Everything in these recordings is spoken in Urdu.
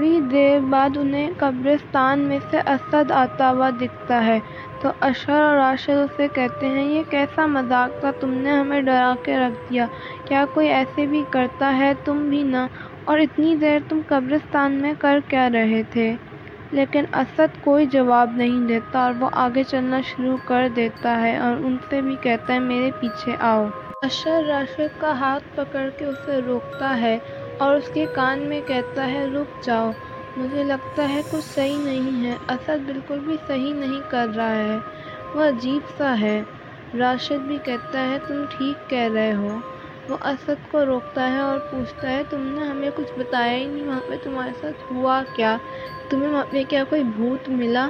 تھوڑی دیر بعد انہیں قبرستان میں سے اسد آتا ہوا دکھتا ہے۔ تو اشر اور راشد اسے کہتے ہیں، یہ کیسا مذاق تھا، تم نے ہمیں ڈرا کے رکھ دیا۔ کیا کوئی ایسے بھی کرتا ہے تم بھی نہ؟ اور اتنی دیر تم قبرستان میں کر کیا رہے تھے؟ لیکن اسد کوئی جواب نہیں دیتا اور وہ آگے چلنا شروع کر دیتا ہے اور ان سے بھی کہتا ہے، میرے پیچھے آؤ۔ اشر راشد کا ہاتھ پکڑ کے اسے روکتا ہے۔ اور اس کے کان میں کہتا ہے، رک جاؤ۔ مجھے لگتا ہے کچھ صحیح نہیں ہے۔ اسد بالکل بھی صحیح نہیں کر رہا ہے۔ وہ عجیب سا ہے۔ راشد بھی کہتا ہے، تم ٹھیک کہہ رہے ہو۔ وہ اسد کو روکتا ہے اور پوچھتا ہے، تم نے ہمیں کچھ بتایا ہی نہیں؟ وہاں پہ تمہارے ساتھ ہوا کیا؟ تمہیں وہاں پہ کیا کوئی بھوت ملا؟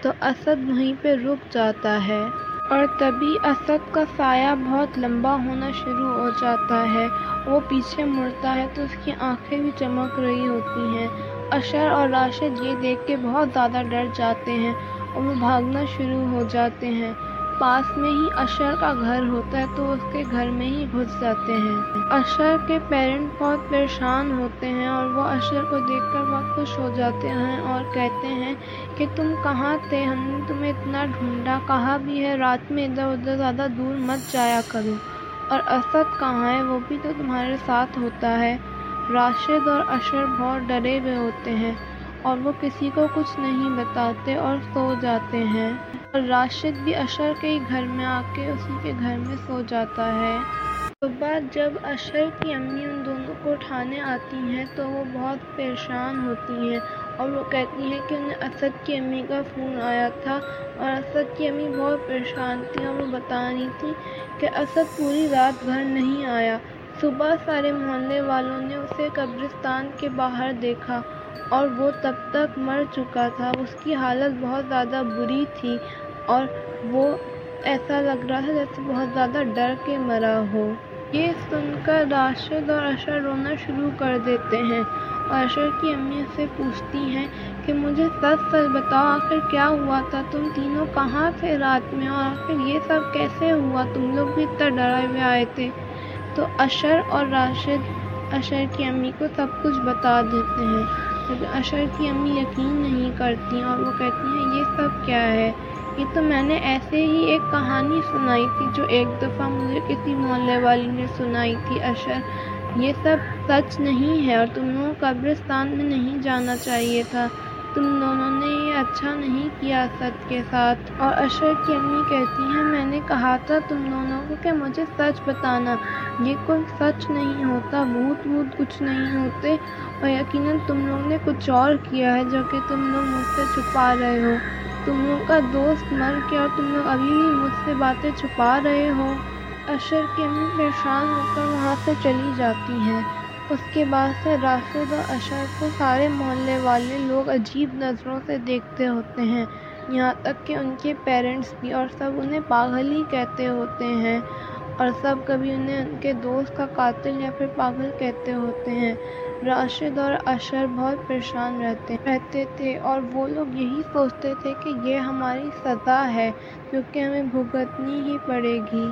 تو اسد وہیں پہ رک جاتا ہے۔ اور تبھی اسد کا سایہ بہت لمبا ہونا شروع ہو جاتا ہے۔ وہ پیچھے مڑتا ہے تو اس کی آنکھیں بھی چمک رہی ہوتی ہیں۔ اشر اور راشد یہ دیکھ کے بہت زیادہ ڈر جاتے ہیں اور وہ بھاگنا شروع ہو جاتے ہیں۔ پاس میں ہی اشر کا گھر ہوتا ہے تو اس کے گھر میں ہی گھس جاتے ہیں۔ اشر کے پیرنٹ بہت پریشان ہوتے ہیں اور وہ اشر کو دیکھ کر بہت خوش ہو جاتے ہیں اور کہتے ہیں کہ تم کہاں تھے؟ ہم نے تمہیں اتنا ڈھونڈا کہا بھی ہے؟ رات میں ادھر ادھر زیادہ دور مت جایا کرو۔ اور اسد کہاں ہے؟ وہ بھی تو تمہارے ساتھ ہوتا ہے۔ راشد اور اشر بہت ڈرے ہوئے ہوتے ہیں۔ اور وہ کسی کو کچھ نہیں بتاتے اور سو جاتے ہیں۔ اور راشد بھی اشر کے ہی گھر میں آ کے اسی کے گھر میں سو جاتا ہے۔ صبح جب اشر کی امی ان دونوں کو اٹھانے آتی ہیں تو وہ بہت پریشان ہوتی ہیں اور وہ کہتی ہیں کہ انہیں اسد کی امی کا فون آیا تھا اور اسد کی امی بہت پریشان تھیں اور وہ بتا رہی تھیں کہ اسد پوری رات گھر نہیں آیا۔ صبح سارے محلے والوں نے اسے قبرستان کے باہر دیکھا۔ اور وہ تب تک مر چکا تھا۔ اس کی حالت بہت زیادہ بری تھی اور وہ ایسا لگ رہا تھا جیسے بہت زیادہ ڈر کے مرا ہو۔ یہ سن کر راشد اور اشر رونا شروع کر دیتے ہیں اور اشر کی امی سے پوچھتی ہیں کہ مجھے سچ سچ بتاؤ، آخر کیا ہوا تھا؟ تم تینوں کہاں تھے رات میں اور آخر یہ سب کیسے ہوا؟ تم لوگ بھی اتنا ڈرائے ہوئے آئے تھے۔ تو اشر اور راشد، اشر کی امی کو سب کچھ بتا دیتے ہیں۔ لیکن اشر کی امی یقین نہیں کرتی اور وہ کہتی ہیں، یہ سب کیا ہے؟ یہ تو میں نے ایسے ہی ایک کہانی سنائی تھی جو ایک دفعہ مجھے کسی محلے والی نے سنائی تھی اشر یہ سب سچ نہیں ہے اور تمہیں قبرستان میں نہیں جانا چاہیے تھا۔ تم دونوں نے یہ اچھا نہیں کیا سچ کے ساتھ۔ اور اشر کی امی کہتی ہیں، میں نے کہا تھا تم دونوں کو کہ مجھے سچ بتانا۔ یہ کوئی سچ نہیں ہوتا، بھوت ووت کچھ نہیں ہوتے۔ اور یقیناً تم لوگ نے کچھ اور کیا ہے، جو کہ تم لوگ مجھ سے چھپا رہے ہو۔ تم لوگ کا دوست مر کے اور تم لوگ ابھی بھی مجھ سے باتیں چھپا رہے ہو۔ اشر کی امی پریشان ہو کر وہاں سے چلی جاتی ہیں۔ اس کے بعد سے راشد اور اشر کو سارے محلے والے لوگ عجیب نظروں سے دیکھتے ہوتے ہیں۔ یہاں تک کہ ان کے پیرنٹس بھی اور سب انہیں پاگل ہی کہتے ہوتے ہیں۔ اور سب کبھی انہیں ان کے دوست کا قاتل یا پھر پاگل کہتے ہوتے ہیں۔ راشد اور اشر بہت پریشان رہتے رہتے تھے اور وہ لوگ یہی سوچتے تھے کہ یہ ہماری سزا ہے کیونکہ ہمیں بھگتنی ہی پڑے گی۔